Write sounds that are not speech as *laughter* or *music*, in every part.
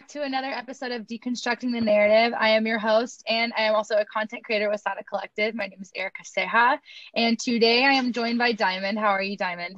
back to another episode of Deconstructing the Narrative. I am your host, and I am also a content creator with Sada Collective. My name is Erica Seja, and today I am joined by Diamond. How are you, Diamond?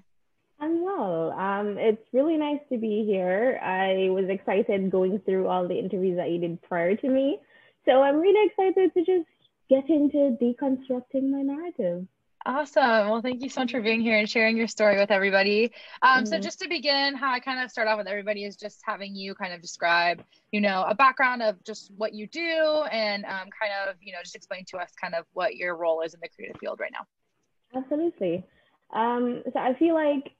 I'm well. Um, it's really nice to be here. I was excited going through all the interviews that you did prior to me. So I'm really excited to just get into deconstructing my narrative. Awesome. Well, thank you so much for being here and sharing your story with everybody. Um, mm-hmm. So, just to begin, how I kind of start off with everybody is just having you kind of describe, you know, a background of just what you do and um, kind of, you know, just explain to us kind of what your role is in the creative field right now. Absolutely. Um, so, I feel like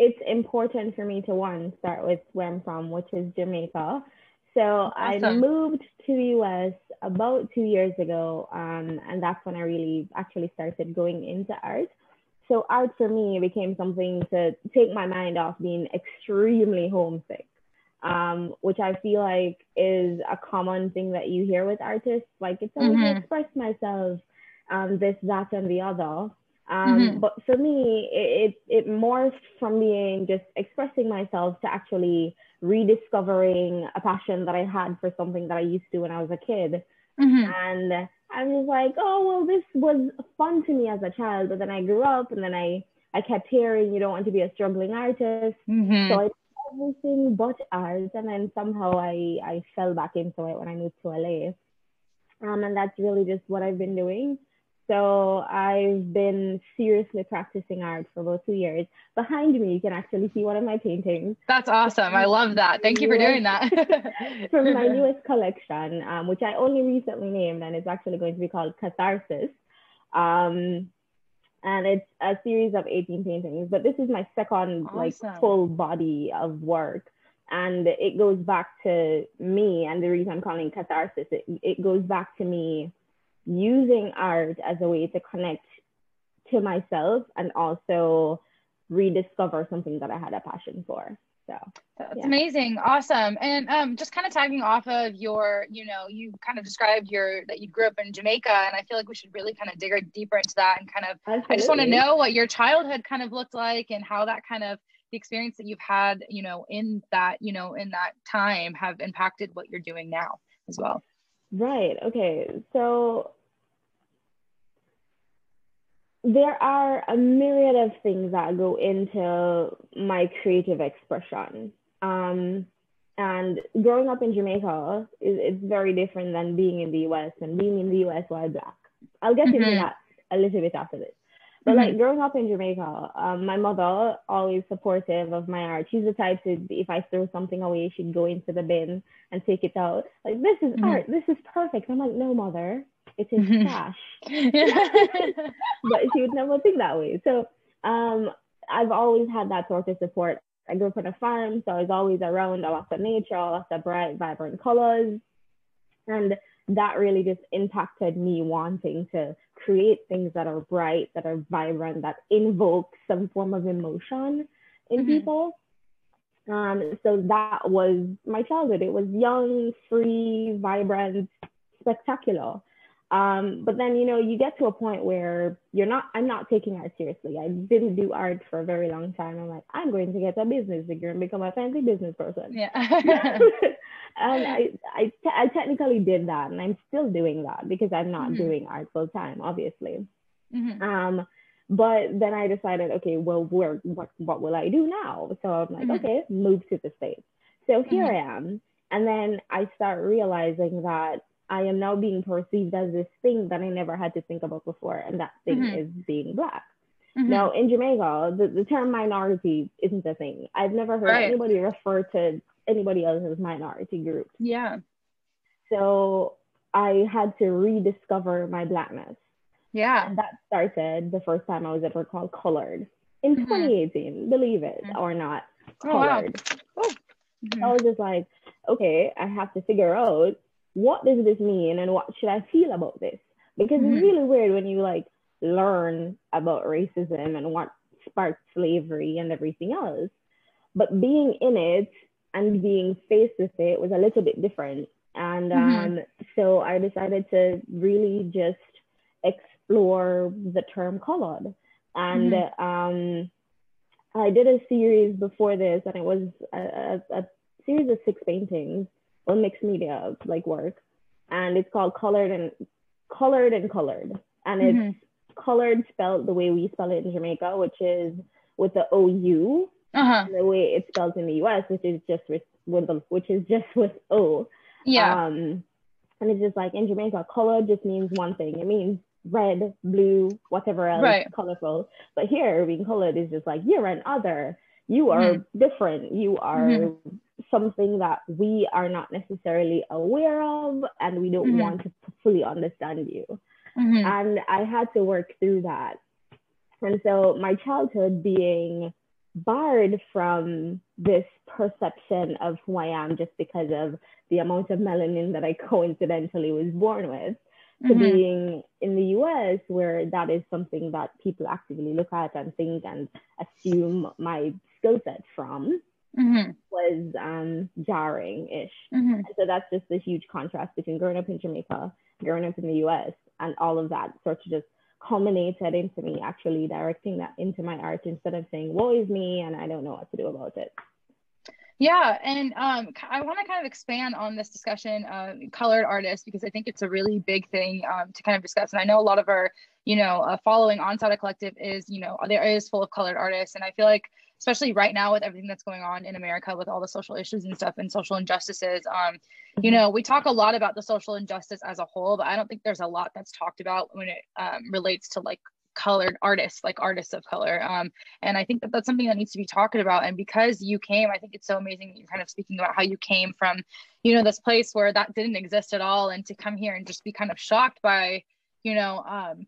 it's important for me to one start with where I'm from, which is Jamaica. So awesome. I moved to the US about two years ago, um, and that's when I really actually started going into art. So art for me became something to take my mind off being extremely homesick, um, which I feel like is a common thing that you hear with artists. Like it's always mm-hmm. to express myself, um, this, that, and the other. Um, mm-hmm. But for me, it, it, it morphed from being just expressing myself to actually rediscovering a passion that I had for something that I used to when I was a kid. Mm-hmm. And I was like, oh, well, this was fun to me as a child. But then I grew up and then I, I kept hearing you don't want to be a struggling artist. Mm-hmm. So I did everything but art. And then somehow I, I fell back into it when I moved to LA. Um, and that's really just what I've been doing. So I've been seriously practicing art for about two years. Behind me, you can actually see one of my paintings. That's awesome. I love that. Thank you for doing that. *laughs* from my *laughs* newest collection, um, which I only recently named, and it's actually going to be called Catharsis. Um, and it's a series of 18 paintings, but this is my second awesome. like full body of work. And it goes back to me, and the reason I'm calling catharsis, it, it goes back to me using art as a way to connect to myself and also rediscover something that I had a passion for. So that's yeah. amazing. Awesome. And um, just kind of tagging off of your, you know, you kind of described your that you grew up in Jamaica. And I feel like we should really kind of dig deeper into that and kind of Absolutely. I just want to know what your childhood kind of looked like and how that kind of the experience that you've had, you know, in that, you know, in that time have impacted what you're doing now as well. Right. Okay. So there are a myriad of things that go into my creative expression. Um, and growing up in Jamaica is it's very different than being in the US and being in the US while black. I'll get mm-hmm. into that a little bit after this. But mm-hmm. like growing up in Jamaica, um, my mother always supportive of my art. She's the type to if I throw something away, she'd go into the bin and take it out. Like this is mm-hmm. art. This is perfect. I'm like, no, mother, it is in *laughs* trash. but she would never think that way. So um, I've always had that sort of support. I grew up on a farm, so I was always around a lot of nature, a lot of bright, vibrant colors. And that really just impacted me wanting to create things that are bright, that are vibrant, that invoke some form of emotion in mm-hmm. people. Um, so that was my childhood. It was young, free, vibrant, spectacular. Um, but then, you know, you get to a point where you're not, I'm not taking art seriously. I didn't do art for a very long time. I'm like, I'm going to get a business degree and become a fancy business person. Yeah. *laughs* *laughs* and I, I, I technically did that and I'm still doing that because I'm not mm-hmm. doing art full time, obviously. Mm-hmm. Um, but then I decided, okay, well, where, what, what will I do now? So I'm like, mm-hmm. okay, move to the States. So here mm-hmm. I am. And then I start realizing that I am now being perceived as this thing that I never had to think about before, and that thing mm-hmm. is being black. Mm-hmm. Now, in Jamaica, the, the term minority isn't a thing. I've never heard right. anybody refer to anybody else as minority group. Yeah. So I had to rediscover my blackness. Yeah. And that started the first time I was ever called colored in mm-hmm. 2018, believe it mm-hmm. or not. Colored. Oh, wow. oh. I was just like, okay, I have to figure out what does this mean and what should I feel about this? Because mm-hmm. it's really weird when you like learn about racism and what sparked slavery and everything else. But being in it and being faced with it was a little bit different. And mm-hmm. um, so I decided to really just explore the term colored. And mm-hmm. um, I did a series before this, and it was a, a, a series of six paintings or mixed media like work, and it's called Colored and Colored and Colored, and it's mm-hmm. colored spelled the way we spell it in Jamaica, which is with the O U, uh-huh. the way it's spelled in the U.S., which is just with, with the, which is just with O. Yeah. Um, and it's just like in Jamaica, color just means one thing. It means red, blue, whatever else, right. colorful. But here, being colored is just like you're an other. You are mm-hmm. different. You are mm-hmm. Something that we are not necessarily aware of, and we don't mm-hmm. want to fully understand you. Mm-hmm. And I had to work through that. And so my childhood being barred from this perception of who I am just because of the amount of melanin that I coincidentally was born with to mm-hmm. being in the US where that is something that people actively look at and think and assume my skill set from mm-hmm. was um, jarring ish. Mm-hmm. So that's just a huge contrast between growing up in Jamaica, growing up in the US, and all of that sort of just culminated into me actually directing that into my art instead of saying, woe is me and I don't know what to do about it. Yeah, and um, I want to kind of expand on this discussion of colored artists because I think it's a really big thing um, to kind of discuss. And I know a lot of our, you know, uh, following on Sada Collective is, you know, there is full of colored artists, and I feel like especially right now with everything that's going on in America with all the social issues and stuff and social injustices. Um, you mm-hmm. know, we talk a lot about the social injustice as a whole, but I don't think there's a lot that's talked about when it um, relates to like colored artists, like artists of color. Um, and I think that that's something that needs to be talked about. And because you came, I think it's so amazing that you're kind of speaking about how you came from, you know, this place where that didn't exist at all, and to come here and just be kind of shocked by, you know, um,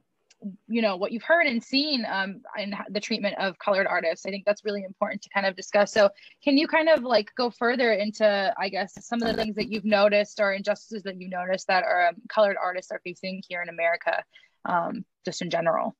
you know what you've heard and seen um, in the treatment of colored artists i think that's really important to kind of discuss so can you kind of like go further into i guess some of the things that you've noticed or injustices that you noticed that are um, colored artists are facing here in america um, just in general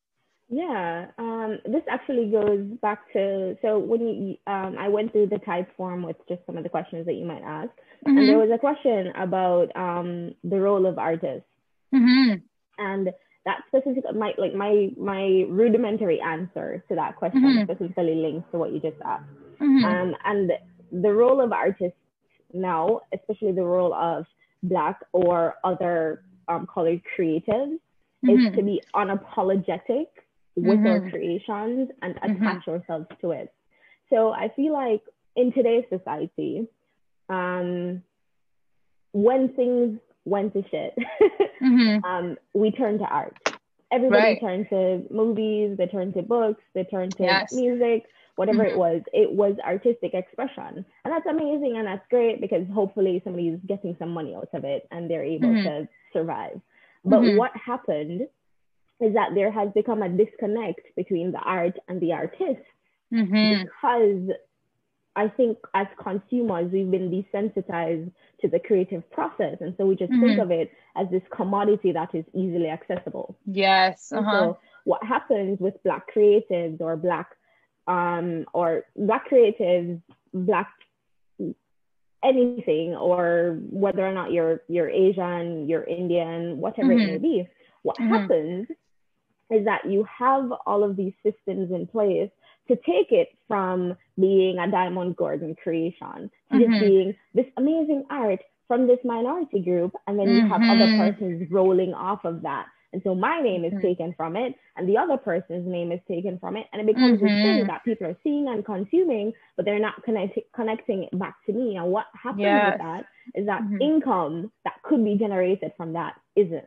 yeah, um, this actually goes back to so when you, um, I went through the Typeform with just some of the questions that you might ask, mm-hmm. and there was a question about um, the role of artists, mm-hmm. and that specific my like my my rudimentary answer to that question mm-hmm. specifically links to what you just asked, mm-hmm. um, and the role of artists now, especially the role of Black or other um, colored creatives, is mm-hmm. to be unapologetic with mm-hmm. our creations and mm-hmm. attach mm-hmm. ourselves to it. So I feel like in today's society, um, when things went to shit, mm-hmm. *laughs* um, we turn to art. Everybody right. turned to movies, they turned to books, they turned to yes. music, whatever it mm-hmm. was. It was artistic expression. And that's amazing and that's great because hopefully somebody's getting some money out of it and they're able mm-hmm. to survive. But what happened is that there has become a disconnect between the art and the artist mm-hmm. because I think as consumers, we've been desensitized to the creative process. And so we just mm-hmm. think of it as this commodity that is easily accessible. Yes. Uh-huh. So what happens with Black creatives or Black um, or Black creatives, Black anything, or whether or not you're you're Asian, you're Indian, whatever mm-hmm. it may be, what mm-hmm. happens is that you have all of these systems in place to take it from being a Diamond Gordon creation to mm-hmm. just being this amazing art from this minority group. And then mm-hmm. you have other mm-hmm. persons rolling off of that. And so my name is mm-hmm. taken from it, and the other person's name is taken from it, and it becomes mm-hmm. a thing that people are seeing and consuming, but they're not connect- connecting it back to me. And what happens yes. with that is that mm-hmm. income that could be generated from that isn't.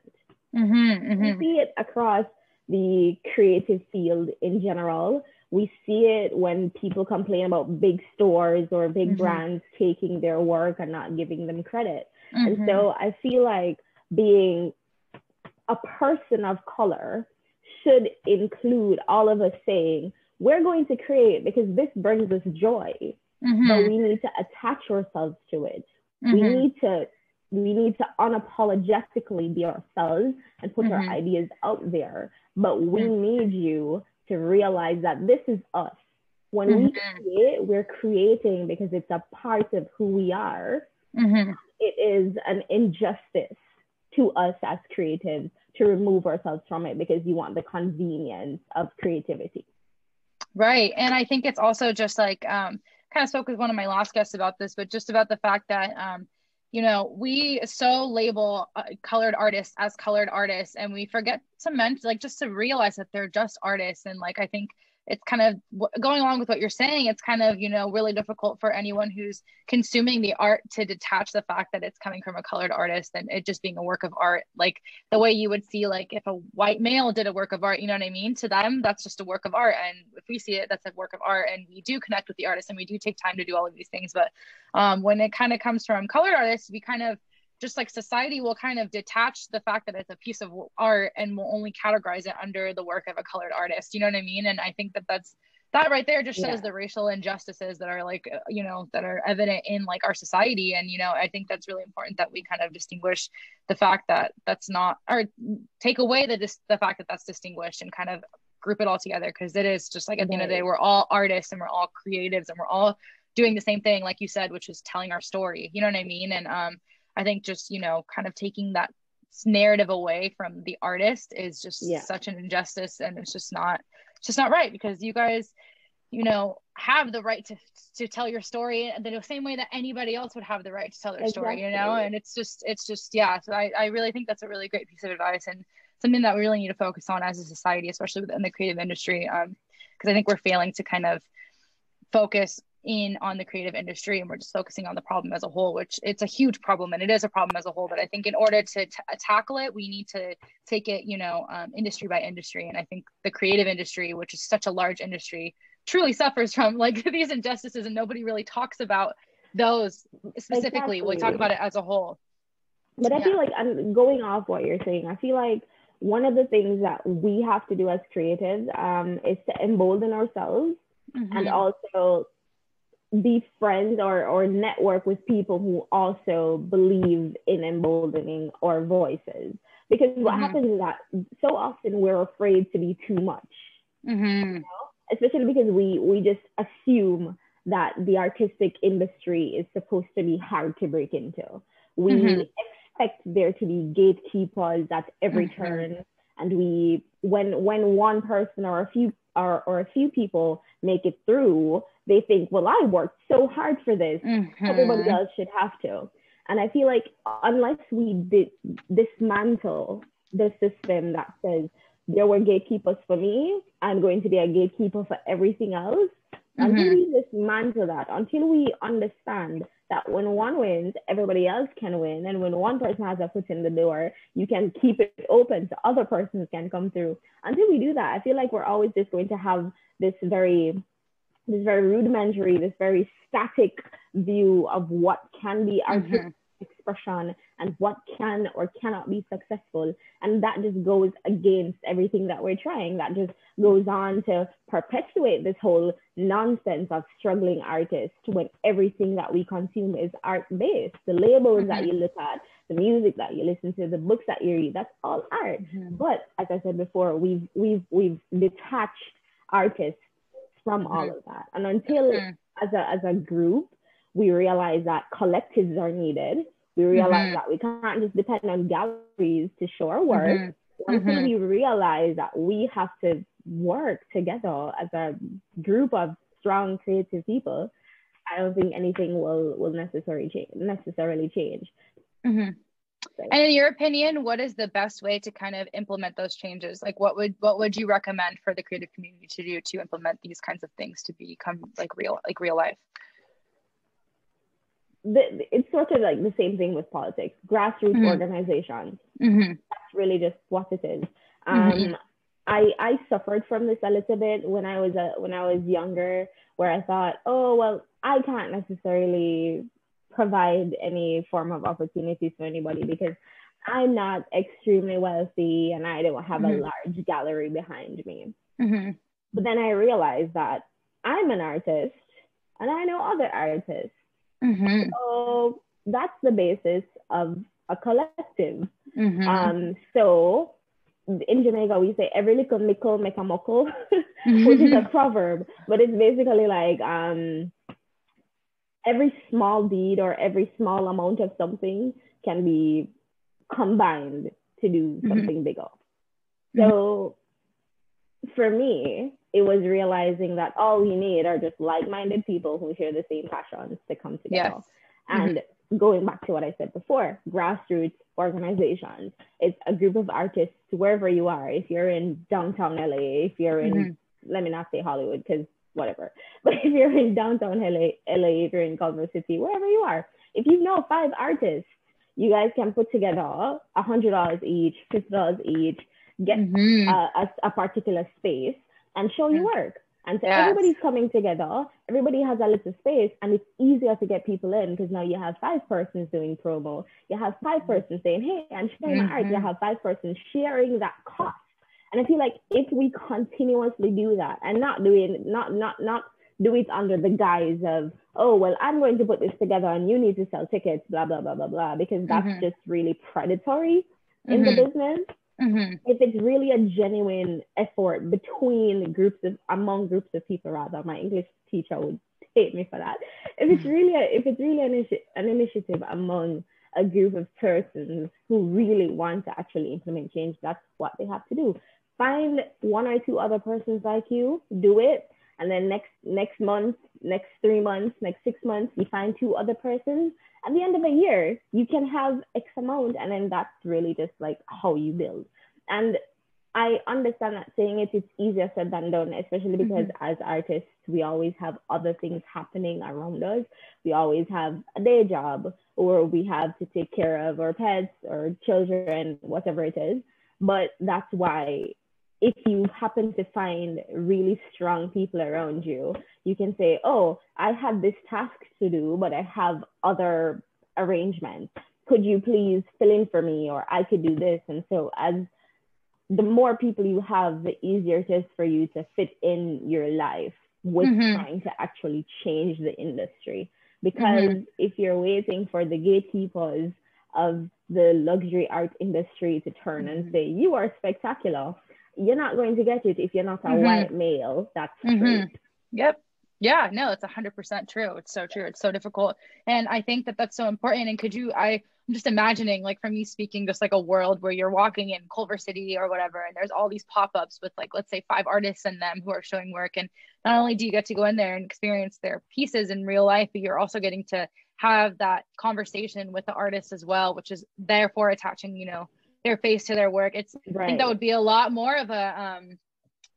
You see it across the creative field in general. We see it when people complain about big stores or big mm-hmm. brands taking their work and not giving them credit. Mm-hmm. And so I feel like being a person of color should include all of us saying, we're going to create because this brings us joy. Mm-hmm. But we need to attach ourselves to it. We mm-hmm. need to we need to unapologetically be ourselves and put mm-hmm. our ideas out there. But we mm-hmm. need you to realize that this is us. When mm-hmm. we create, we're creating because it's a part of who we are. Mm-hmm. It is an injustice to us as creatives to remove ourselves from it because you want the convenience of creativity. Right. And I think it's also just like, um, kind of spoke with one of my last guests about this, but just about the fact that um, you know we so label uh, colored artists as colored artists and we forget to mention like just to realize that they're just artists and like i think it's kind of going along with what you're saying it's kind of you know really difficult for anyone who's consuming the art to detach the fact that it's coming from a colored artist and it just being a work of art. Like the way you would see like if a white male did a work of art you know what i mean? To them that's just a work of art. And if we see it that's a work of art. And we do connect with the artist and we do take time to do all of these things. But um, when it kind of comes from colored artists we kind of just like society will kind of detach the fact that it's a piece of art and will only categorize it under the work of a colored artist. You know what i mean? And i think that that's that right there just shows yeah. the racial injustices that are like uh, you know that are evident in like our society. And you know i think that's really important that we kind of distinguish the fact that that's not or take away the dis- the fact that that's distinguished and kind of group it all together. Because it is just like at the end of the day we're all artists and we're all creatives and we're all doing the same thing like you said which is telling our story. You know what i mean? And um I think just, you know, kind of taking that narrative away from the artist is just yeah. such an injustice and it's just not it's just not right because you guys you know have the right to to tell your story the same way that anybody else would have the right to tell their exactly. story you know and it's just it's just yeah so I, I really think that's a really great piece of advice and something that we really need to focus on as a society especially within the creative industry um because i think we're failing to kind of focus in on the creative industry and we're just focusing on the problem as a whole which it's a huge problem and it is a problem as a whole but i think in order to t- tackle it we need to take it you know um, industry by industry and i think the creative industry which is such a large industry truly *laughs* suffers from like *laughs* these injustices and nobody really talks about those specifically exactly. we talk about it as a whole but i yeah. feel like i'm going off what you're saying i feel like one of the things that we have to do as creatives um, is to embolden ourselves mm-hmm. and also be friends or, or network with people who also believe in emboldening our voices. Because what mm-hmm. happens is that so often we're afraid to be too much, mm-hmm. you know? especially because we, we just assume that the artistic industry is supposed to be hard to break into. We mm-hmm. expect there to be gatekeepers at every mm-hmm. turn. And we, when when one person or a few or, or a few people make it through, they think, well, I worked so hard for this. Mm-hmm. Everybody else should have to. And I feel like unless we did dismantle the system that says there were gatekeepers for me, I'm going to be a gatekeeper for everything else. Mm-hmm. Until we dismantle that, until we understand that when one wins, everybody else can win. And when one person has a foot in the door, you can keep it open so other persons can come through. Until we do that, I feel like we're always just going to have this very this very rudimentary, this very static view of what can be artistic mm-hmm. Expression and what can or cannot be successful. And that just goes against everything that we're trying. That just goes on to perpetuate this whole nonsense of struggling artists when everything that we consume is art based. The labels mm-hmm. that you look at, the music that you listen to, the books that you read, that's all art. Mm-hmm. But as I said before, we've we've we've detached artists from all mm-hmm. of that. And until mm-hmm. as a as a group, we realize that collectives are needed. We realize mm-hmm. that we can't just depend on galleries to show our work. Mm-hmm. Until mm-hmm. we realize that we have to work together as a group of strong creative people, I don't think anything will will necessarily change necessarily change. Mm-hmm. And in your opinion, what is the best way to kind of implement those changes? Like what would what would you recommend for the creative community to do to implement these kinds of things to become like real like real life? The, it's sort of like the same thing with politics, grassroots mm-hmm. organizations. Mm-hmm. That's really just what it is. Um, mm-hmm. I I suffered from this a little bit when I was a, when I was younger, where I thought, oh well, I can't necessarily provide any form of opportunities for anybody because I'm not extremely wealthy and I don't have mm-hmm. a large gallery behind me. Mm-hmm. But then I realized that I'm an artist and I know other artists. Mm-hmm. So that's the basis of a collective. Mm-hmm. Um, so in Jamaica, we say every little nickel make a muckle, *laughs* which is a proverb, but it's basically like um, every small deed or every small amount of something can be combined to do mm-hmm. something mm-hmm. bigger. So for me, it was realizing that all we need are just like-minded people who share the same passions to come together. Yes. And mm-hmm. going back to what I said before, grassroots organizations. It's a group of artists wherever you are. If you're in downtown LA, if you're in mm-hmm. let me not say Hollywood because whatever. *laughs* But if you're in downtown LA, LA, if you're in Culver City, wherever you are, if you know five artists, you guys can put together a hundred dollars each, fifty dollars each, get mm-hmm. a, a, a, particular space and show your work. And so yes. everybody's coming together, everybody has a little space, and it's easier to get people in because now you have five persons doing promo. You have five persons saying, Hey, I'm sharing mm-hmm. my art. You mm-hmm. have five persons sharing that cost. And I feel like if we continuously do that and not doing not not not do it under the guise of, oh well, I'm going to put this together and you need to sell tickets, blah blah blah blah blah, because that's mm-hmm. just really predatory in mm-hmm. the business. Mm-hmm. If it's really a genuine effort between groups of among groups of people, rather, my English teacher would hate me for that. If it's really a, if it's really an, initi- an initiative among a group of persons who really want to actually implement change, that's what they have to do. Find one or two other persons like you, do it, and then next next month, next three months, next six months, you find two other persons at the end of a year, you can have X amount, and then that's really just like how you build. And I understand that saying it it is easier said than done, especially because mm-hmm. as artists, we always have other things happening around us. We always have a day job, or we have to take care of our pets or children, whatever it is. But that's why if you happen to find really strong people around you, you can say, Oh, I had this task to do, but I have other arrangements. Could you please fill in for me? Or I could do this. And so, as the more people you have, the easier it is for you to fit in your life with mm-hmm. trying to actually change the industry. Because mm-hmm. if you're waiting for the gatekeepers of the luxury art industry to turn mm-hmm. and say, You are spectacular, you're not going to get it if you're not a mm-hmm. white male. That's mm-hmm. true. Yep. Yeah, no, it's 100% true. It's so true. It's so difficult. And I think that that's so important. And could you, I, I'm just imagining, like, from you speaking, just like a world where you're walking in Culver City or whatever, and there's all these pop ups with, like, let's say five artists in them who are showing work. And not only do you get to go in there and experience their pieces in real life, but you're also getting to have that conversation with the artist as well, which is therefore attaching, you know, their face to their work. It's right. I think that would be a lot more of a um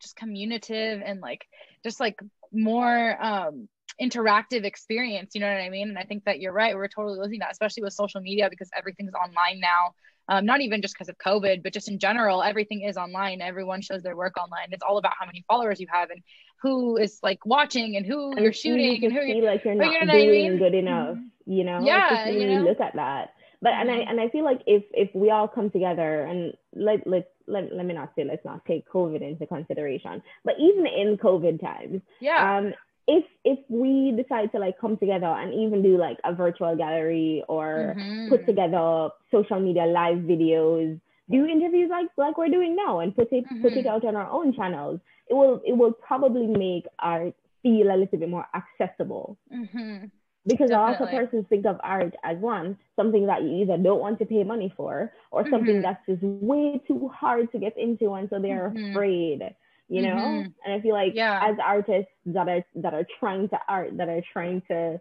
just communicative and like just like more um interactive experience you know what i mean and i think that you're right we're totally losing that especially with social media because everything's online now um, not even just because of covid but just in general everything is online everyone shows their work online it's all about how many followers you have and who is like watching and who and you're shooting you and who you're like you're not you know doing I mean? good enough you know yeah you, know? look at that but and I and I feel like if if we all come together and let let let, let me not say let's not take COVID into consideration, but even in COVID times, yeah. Um, if if we decide to like come together and even do like a virtual gallery or mm-hmm. put together social media live videos do interviews like like we're doing now and put it mm-hmm. put it mm-hmm. out on our own channels it will it will probably make art feel a little bit more accessible mm-hmm because Definitely. of persons think of art as one something that you either don't want to pay money for or mm-hmm. something that's just way too hard to get into and so they're mm-hmm. afraid you know mm-hmm. and i feel like yeah. as artists that are that are trying to art that are trying to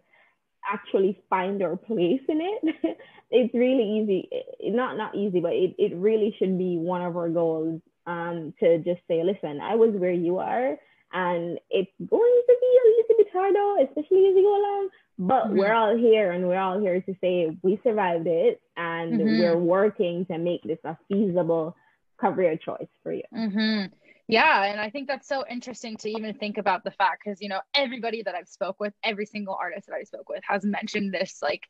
actually find their place in it *laughs* it's really easy not not easy but it, it really should be one of our goals um to just say listen i was where you are and it's going to be a little bit harder especially as you go along but mm-hmm. we're all here and we're all here to say we survived it and mm-hmm. we're working to make this a feasible career choice for you. Mm-hmm. Yeah, and I think that's so interesting to even think about the fact because you know everybody that I've spoke with, every single artist that I spoke with has mentioned this like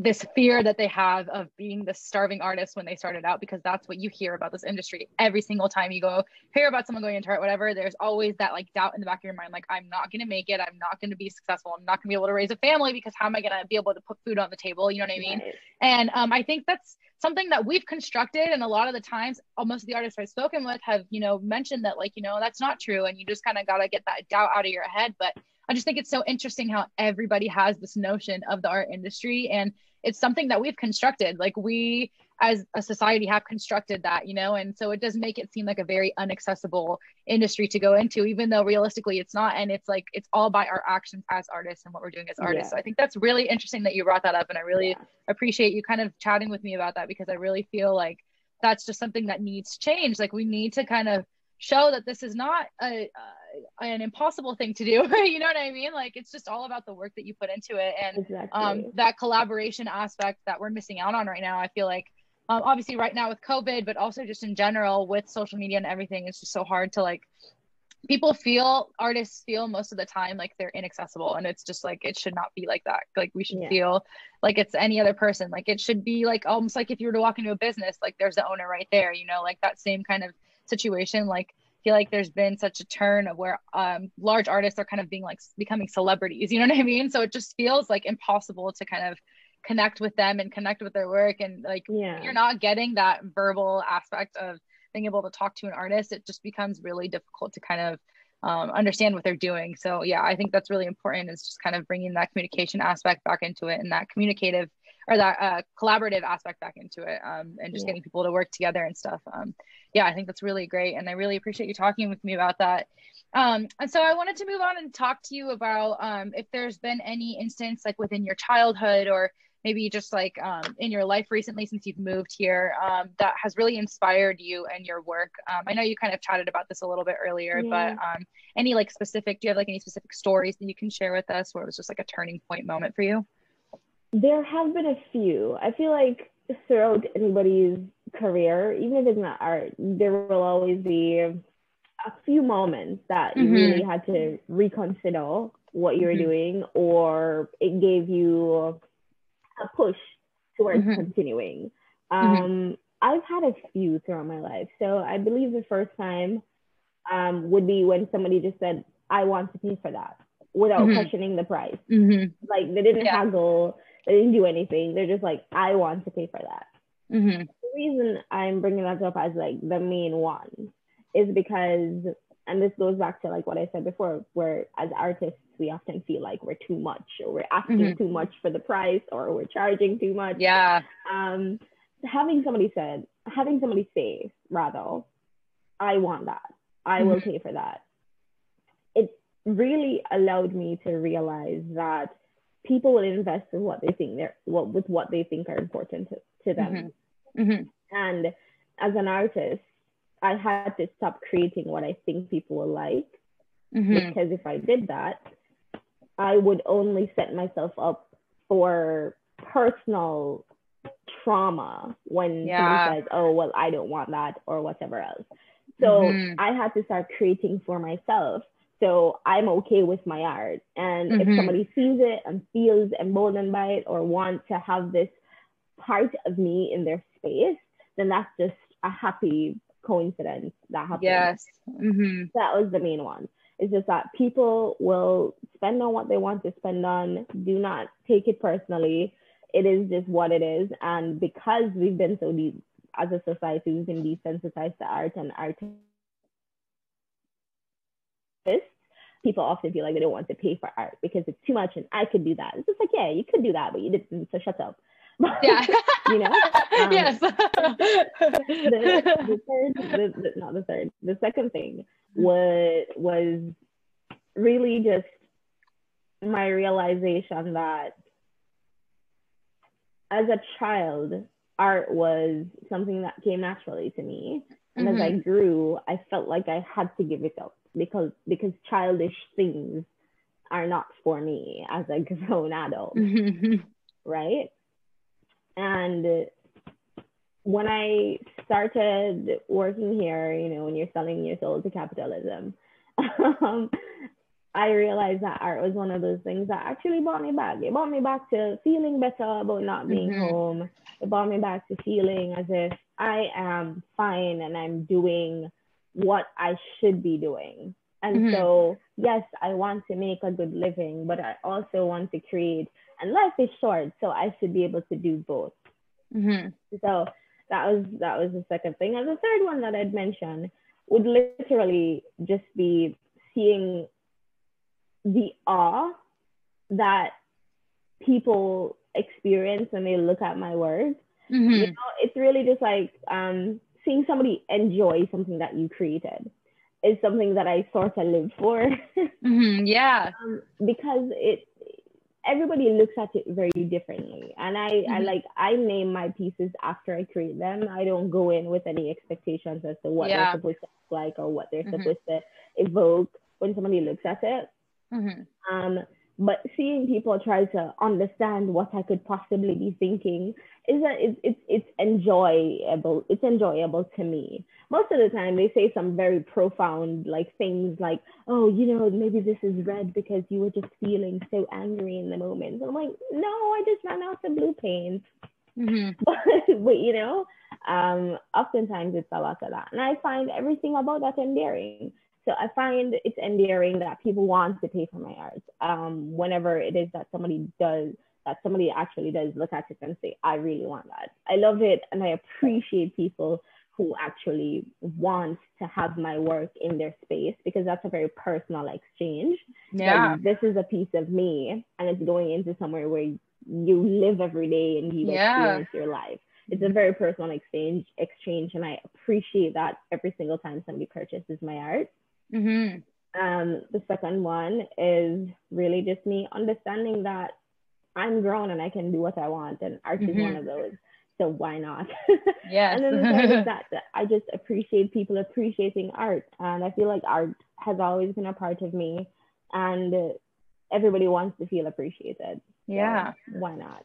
this fear that they have of being the starving artist when they started out because that's what you hear about this industry every single time you go hear about someone going into art whatever. There's always that like doubt in the back of your mind like i'm not going to make it. I'm not going to be successful. I'm not going to be able to raise a family because how am i going to be able to put food on the table? You know what i mean? Right. and um, i think that's something that we've constructed and a lot of the times almost the artists i've spoken with have you know mentioned that like you know that's not true and you just kind of got to get that doubt out of your head. But I just think it's so interesting how everybody has this notion of the art industry. And it's something that we've constructed like we as a society have constructed that you know and so it does make it seem like a very inaccessible industry to go into even though realistically it's not and it's like it's all by our actions as artists and what we're doing as artists yeah. so i think that's really interesting that you brought that up and i really yeah. appreciate you kind of chatting with me about that because i really feel like that's just something that needs change like we need to kind of show that this is not a, uh, an impossible thing to do *laughs* you know what i mean? Like it's just all about the work that you put into it. And exactly. um, that collaboration aspect that we're missing out on right now i feel like um, obviously right now with covid but also just in general with social media and everything it's just so hard to like people feel artists feel most of the time like they're inaccessible and it's just like it should not be like that. Like we should yeah. feel like it's any other person. Like it should be like almost like if you were to walk into a business like there's the owner right there you know like that same kind of situation. Like feel like there's been such a turn of where um, large artists are kind of being like becoming celebrities you know what i mean? So it just feels like impossible to kind of connect with them and connect with their work. And like yeah. you're not getting that verbal aspect of being able to talk to an artist it just becomes really difficult to kind of um, understand what they're doing. So yeah i think that's really important is just kind of bringing that communication aspect back into it and that communicative or that uh, collaborative aspect back into it um, and just yeah. getting people to work together and stuff um, yeah i think that's really great and i really appreciate you talking with me about that um, and so i wanted to move on and talk to you about um, if there's been any instance like within your childhood or maybe just like um, in your life recently since you've moved here um, that has really inspired you and your work um, i know you kind of chatted about this a little bit earlier yeah. but um, any like specific do you have like any specific stories that you can share with us where it was just like a turning point moment for you there have been a few i feel like throughout anybody's career even if it's not art there will always be a few moments that mm-hmm. you really had to reconsider what you were mm-hmm. doing or it gave you a push towards mm-hmm. continuing. Mm-hmm. Um. I've had a few throughout my life. So I believe the first time um, would be when somebody just said, I want to pay for that without mm-hmm. questioning the price. Mm-hmm. Like they didn't yeah. haggle, they didn't do anything. They're just like, I want to pay for that. Mm-hmm. The reason I'm bringing that up as like the main one is because, and this goes back to like what I said before, where as artists, we often feel like we're too much or we're asking mm-hmm. too much for the price or we're charging too much. Yeah. Um, having somebody said, having somebody say, rather, I want that. I mm-hmm. will pay for that. It really allowed me to realize that people will invest in what they think they're what with what they think are important to, to them. Mm-hmm. mm-hmm. And as an artist, I had to stop creating what I think people will like. Mm-hmm. Because if I did that, I would only set myself up for personal trauma when yeah. somebody says, oh, well, I don't want that or whatever else. So mm-hmm. I had to start creating for myself. So I'm okay with my art. And mm-hmm. if somebody sees it and feels emboldened by it or wants to have this part of me in their space, then that's just a happy coincidence that happened. Yes. Mm-hmm. That was the main one. It's just that people will spend on what they want to spend on. Do not take it personally. It is just what it is. And because we've been so deep as a society, we've been desensitized to art and artists, people often feel like they don't want to pay for art because it's too much and I could do that. It's just like, yeah, you could do that, but you didn't, so shut up. *laughs* yeah. you know? *laughs* Um, yes. *laughs* the, the third, the, the, not the third, the second thing was was really just my realization that as a child, art was something that came naturally to me. And mm-hmm. as I mm-hmm. grew, I felt like I had to give it up because because childish things are not for me as a *laughs* grown adult. *laughs* Right? And when I started working here, you know, when you're selling your soul to capitalism, *laughs* um, I realized that art was one of those things that actually brought me back. It brought me back to feeling better about not being mm-hmm. home. It brought me back to feeling as if I am fine and I'm doing what I should be doing. And mm-hmm. so, yes, I want to make a good living, but I also want to create. And life is short, so I should be able to do both. Mm-hmm. So that was that was the second thing. And the third one that I'd mention would literally just be seeing the awe that people experience when they look at my work. Mm-hmm. You know, it's really just like um, seeing somebody enjoy something that you created is something that I sort of live for. *laughs* mm-hmm. Yeah. Um, because it everybody looks at it very differently and I, mm-hmm. I like i name my pieces after i create them i don't go in with any expectations as to what yeah. they're supposed to look like or what they're mm-hmm. supposed to evoke when somebody looks at it mm-hmm. um but seeing people try to understand what I could possibly be thinking is that it's, it's, it's enjoyable. It's enjoyable to me. Most of the time they say some very profound like things like, oh, you know, maybe this is red because you were just feeling so angry in the moment. And I'm like, no, I just ran out of blue paint. Mm-hmm. *laughs* but, but, you know, um, oftentimes it's a lot of that. And I find everything about that endearing. So I find it's endearing that people want to pay for my art. Um, whenever it is that somebody does, that somebody actually does look at it and say, I really want that. I love it and I appreciate people who actually want to have my work in their space because that's a very personal exchange. Yeah. Like, this is a piece of me and it's going into somewhere where you live every day and you yeah. experience your life. It's a very personal exchange exchange and I appreciate that every single time somebody purchases my art. Mm-hmm. Um, the second one is really just me understanding that I'm grown and I can do what I want, and art mm-hmm. is one mm-hmm. of those. So why not? *laughs* Yes. and then the third is that, that I just appreciate people appreciating art, and I feel like art has always been a part of me, and everybody wants to feel appreciated. Yeah. So why not?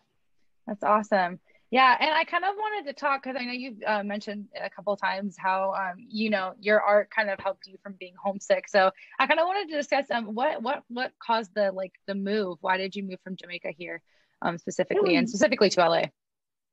That's awesome. Yeah, and I kind of wanted to talk because I know you've uh, mentioned a couple times how um, you know your art kind of helped you from being homesick. So I kind of wanted to discuss um, what what what caused the like the move. Why did you move from Jamaica here um, specifically, and specifically to LA?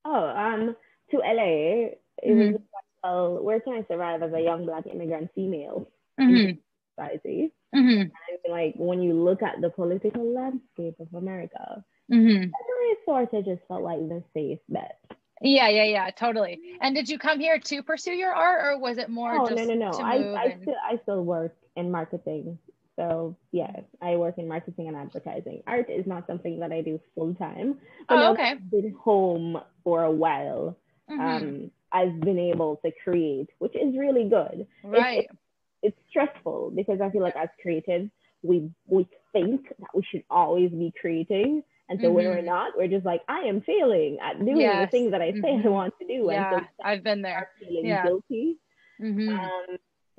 Oh, um, to LA, it mm-hmm. was well, where can I survive as a young black immigrant female mm-hmm. society? Mm-hmm. And like when you look at the political landscape of America, Mm-hmm. I sort of just felt like the safe bet. Yeah, yeah, yeah, totally. And did you come here to pursue your art, or was it more? Oh no, no, no. I I and... still I still work in marketing. So yeah, I work in marketing and advertising. Art is not something that I do full time. Oh, okay. I've been home for a while. Mm-hmm. Um, I've been able to create, which is really good. Right. It's, it's stressful because I feel like as creatives, we we think that we should always be creating and so mm-hmm. when we're mm-hmm. not, we're just like, I am failing at doing yes. the things that I say mm-hmm. I want to do. Yeah, and so I've been there. Feeling yeah. guilty. Mm-hmm. Um,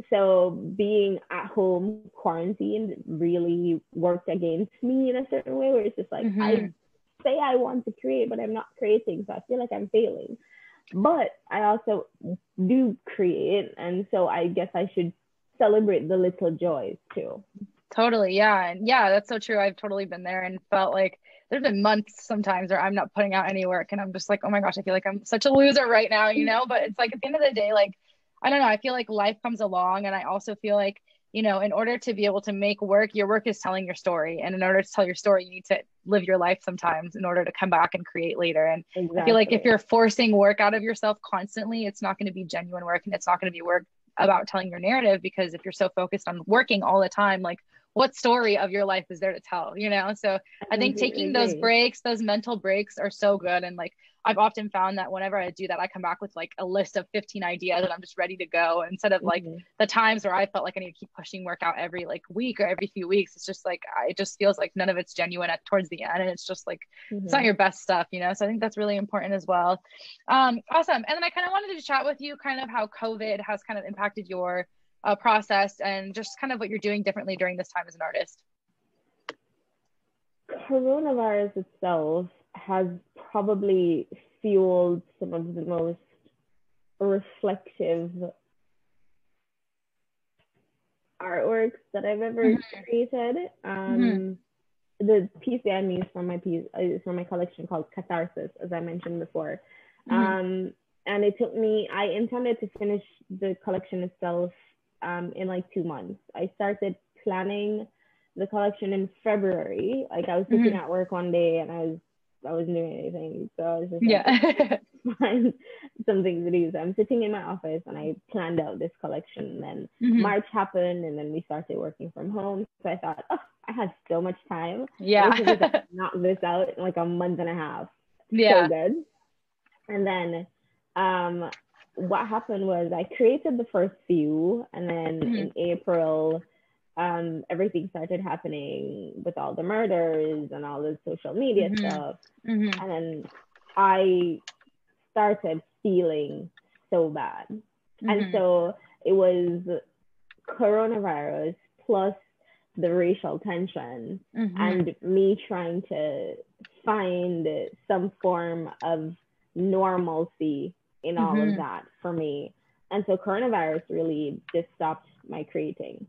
so being at home quarantined really worked against me in a certain way where it's just like mm-hmm. I say I want to create, but I'm not creating. So I feel like I'm failing. But I also do create. And so I guess I should celebrate the little joys too. Totally. Yeah. And yeah, that's so true. I've totally been there and felt like there's been months sometimes where I'm not putting out any work and I'm just like, oh my gosh, I feel like I'm such a loser right now, you know? But it's like at the end of the day, like, I don't know, I feel like life comes along and I also feel like, you know, in order to be able to make work, your work is telling your story. And in order to tell your story, you need to live your life sometimes in order to come back and create later. And exactly. I feel like if you're forcing work out of yourself constantly, it's not going to be genuine work and it's not going to be work about telling your narrative because if you're so focused on working all the time, like what story of your life is there to tell you know so i think taking those breaks those mental breaks are so good and like I've often found that whenever I do that, I come back with like a list of 15 ideas and I'm just ready to go instead of like mm-hmm. the times where I felt like I need to keep pushing work out every like week or every few weeks. It's just like, I, it just feels like none of it's genuine at towards the end. And it's just like, mm-hmm. it's not mm-hmm. your best stuff, you know? So I think that's really important as well. Um, awesome. And then I kind of wanted to chat with you kind of how COVID has kind of impacted your uh, process and just kind of what you're doing differently during this time as an artist. Coronavirus itself has probably fueled some of the most reflective artworks that I've ever mm-hmm. created. Um, mm-hmm. The piece that I used from my piece is uh, from my collection called Catharsis, as I mentioned before. Mm-hmm. Um, and it took me, I intended to finish the collection itself um, in like two months. I started planning the collection in February. Like I was sitting mm-hmm. at work one day and I was I wasn't doing anything. So I was just like, yeah. *laughs* find something to do. So I'm sitting in my office and I planned out this collection. And then mm-hmm. March happened and then we started working from home. So I thought, oh, I had so much time. Yeah. *laughs* knock this out in like a month and a half. Yeah. So good. And then um, what happened was I created the first few, and then mm-hmm. in April, um, everything started happening with all the murders and all the social media mm-hmm. stuff. Mm-hmm. And then I started feeling so bad. And mm-hmm. so it was coronavirus plus the racial tension mm-hmm. and me trying to find some form of normalcy in all mm-hmm. of that for me. And so coronavirus really just stopped my creating.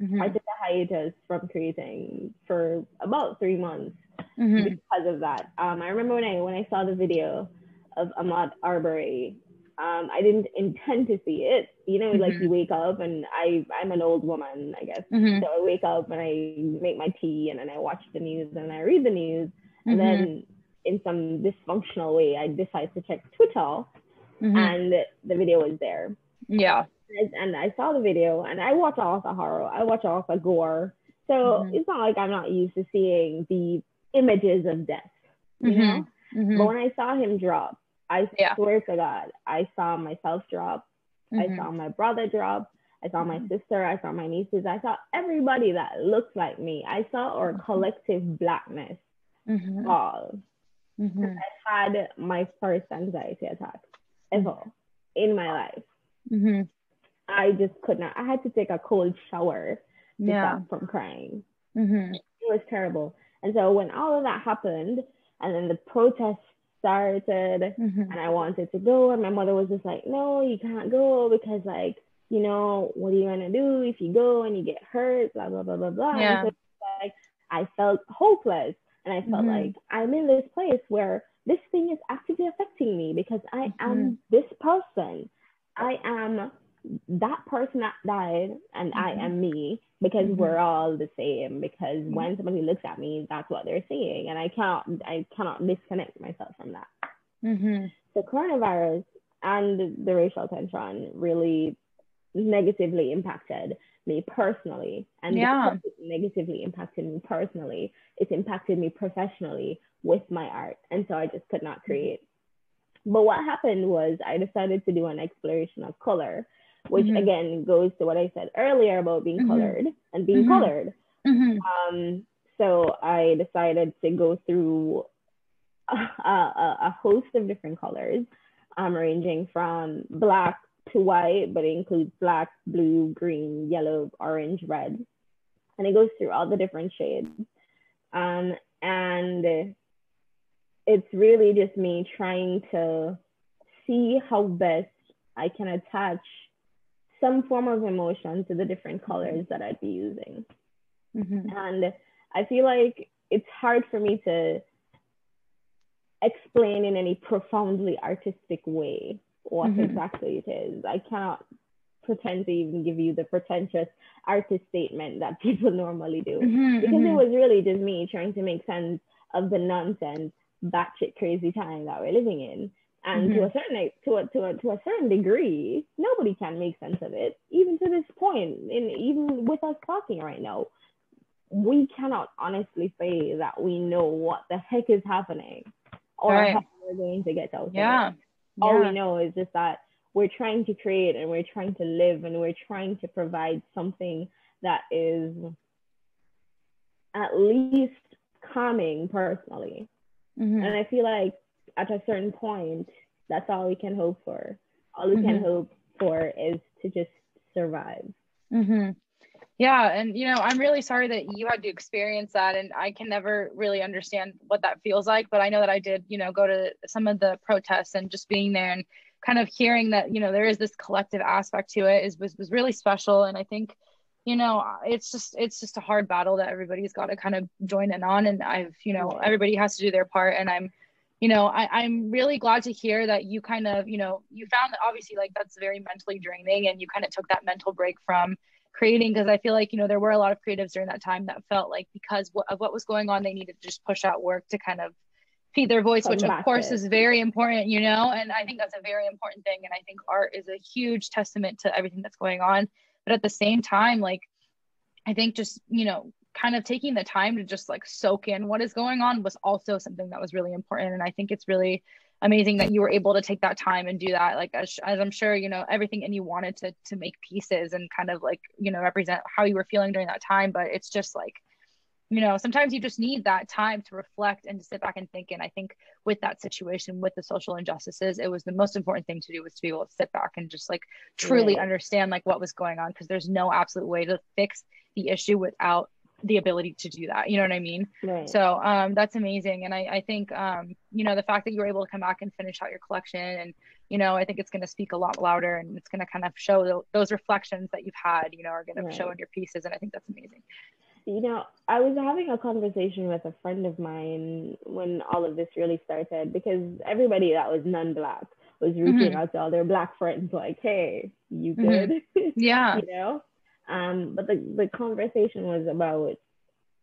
Mm-hmm. I took a hiatus from creating for about three months mm-hmm. because of that. Um, I remember when I when I saw the video of Ahmaud Arbery um, I didn't intend to see it. You know, mm-hmm. like you wake up and I I'm an old woman, I guess. Mm-hmm. So I wake up and I make my tea and then I watch the news and I read the news and mm-hmm. then in some dysfunctional way I decide to check Twitter mm-hmm. and the video was there. Yeah. And I saw the video and I watch all the horror. I watch all the gore. So mm-hmm. it's not like I'm not used to seeing the images of death. You mm-hmm. know? But when I saw him drop I yeah. swear to God, I saw myself drop. Mm-hmm. I saw my brother drop. I saw my mm-hmm. sister. I saw my nieces. I saw everybody that looks like me. I saw our mm-hmm. collective blackness mm-hmm. fall. Mm-hmm. I had my first anxiety attack ever in my life. Mm-hmm. I just could not. I had to take a cold shower to yeah. stop from crying. It was terrible. And so when all of that happened, and then the protests started mm-hmm. and I wanted to go. And my mother was just like, no, you can't go because like, you know, what are you gonna do if you go and you get hurt? Blah blah blah blah blah. Yeah. So, like I felt hopeless and I felt mm-hmm. like I'm in this place where this thing is actively affecting me because I mm-hmm. am this person. I am that person that died and I mm-hmm. am me because mm-hmm. we're all the same because mm-hmm. when somebody looks at me that's what they're seeing and i cannot i cannot disconnect myself from that mm-hmm. the coronavirus and the racial tension really negatively impacted me personally and yeah. negatively impacted me personally it's impacted me professionally with my art and so i just could not create but what happened was i decided to do an exploration of color which mm-hmm. again goes to what I said earlier about being mm-hmm. colored and being mm-hmm. colored. Mm-hmm. Um, so I decided to go through *laughs* a, a, a, host of different colors, um, ranging from black to white, but it includes black, blue, green, yellow, orange, red. And it goes through all the different shades. Um, and it's really just me trying to see how best I can attach some form of emotion to the different colors that I'd be using. Mm-hmm. And I feel like it's hard for me to explain in any profoundly artistic way what mm-hmm. exactly it is. I cannot pretend to even give you the pretentious artist statement that *laughs* people normally do mm-hmm, because mm-hmm. it was really just me trying to make sense of the nonsense batshit crazy time that we're living in and mm-hmm. to a certain to a, to a to a certain degree nobody can make sense of it even to this point and even with us talking right now we cannot honestly say that we know what the heck is happening or right. how we're going to get out yeah. of it all we know is just that we're trying to create and we're trying to live and we're trying to provide something that is at least calming personally mm-hmm. and i feel like at a certain point, that's all we can hope for. All we mm-hmm. can hope for is to just survive. Mm-hmm. Yeah. And, you know, I'm really sorry that you had to experience that. And I can never really understand what that feels like. But I know that I did, you know, go to some of the protests and just being there and kind of hearing that, you know, there is this collective aspect to it is was, was really special. And I think, you know it's just it's just a hard battle that everybody's got to kind of join in on and i've you know everybody has to do their part and i'm you know I, i'm really glad to hear that you kind of you know you found that obviously like that's very mentally draining and you kind of took that mental break from creating because i feel like you know there were a lot of creatives during that time that felt like because of what was going on they needed to just push out work to kind of feed their voice which of course is very important you know? And i think that's a very important thing and i think art is a huge testament to everything that's going on. But at the same time like i think just you know kind of taking the time to just like soak in what is going on was also something that was really important and i think it's really amazing that you were able to take that time and do that. Like as, as i'm sure you know everything and you wanted to to make pieces and kind of like you know represent how you were feeling during that time. But it's just like you know sometimes you just need that time to reflect and to sit back and think. And i think with that situation with the social injustices it was the most important thing to do was to be able to sit back and just like truly right. understand like what was going on. Because there's no absolute way to fix the issue without the ability to do that you know what i mean right. so um, that's amazing and I, I think um, you know the fact that you were able to come back and finish out your collection and you know i think it's going to speak a lot louder and it's going to kind of show those reflections that you've had you know are going right. to show in your pieces and i think that's amazing you know, I was having a conversation with a friend of mine when all of this really started because everybody that was non-black was reaching mm-hmm. out to all their black friends like, "Hey, you mm-hmm. good?" Mm-hmm. *laughs* Yeah, you know. Um, but the the conversation was about